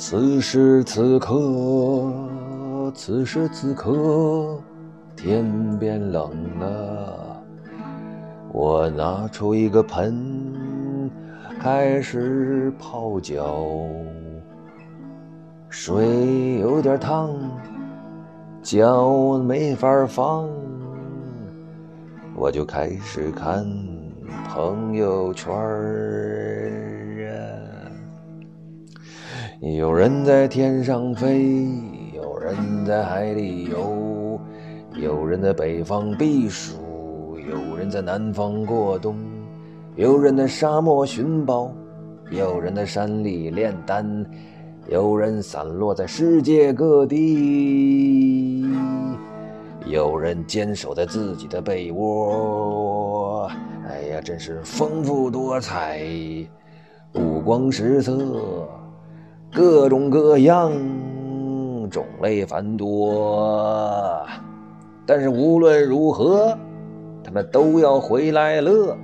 此时此刻，此时此刻，天变冷了。我拿出一个盆，开始泡脚。水有点烫，脚没法放，我就开始看朋友圈儿。有人在天上飞，有人在海里游，有人在北方避暑，有人在南方过冬，有人在沙漠寻宝，有人在山里炼丹，有人散落在世界各地，有人坚守在自己的被窝。哎呀，真是丰富多彩，五光十色。各种各样，种类繁多，但是无论如何，他们都要回来了。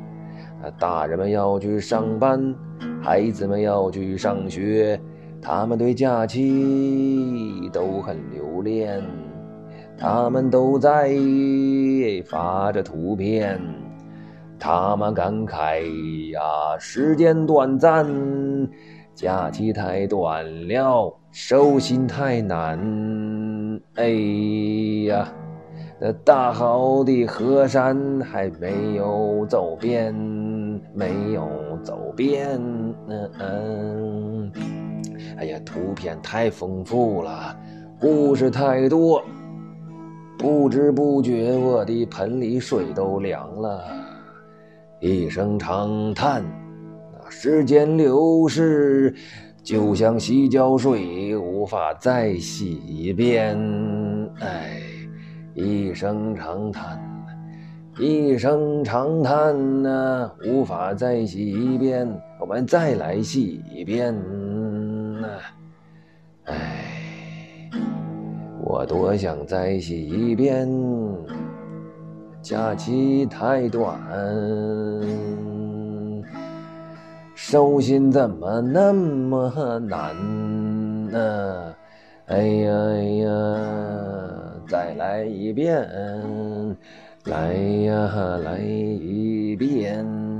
大人们要去上班，孩子们要去上学，他们对假期都很留恋，他们都在发着图片，他们感慨呀，时间短暂。假期太短了，收心太难。哎呀，那大好的河山还没有走遍，没有走遍。嗯嗯。哎呀，图片太丰富了，故事太多，不知不觉我的盆里水都凉了。一声长叹。时间流逝，就像洗脚水，无法再洗一遍。哎，一声长叹，一声长叹呐，无法再洗一遍。我们再来洗一遍。哎，我多想再洗一遍，假期太短。收心怎么那么难呢？哎呀哎呀，再来一遍，来呀来一遍。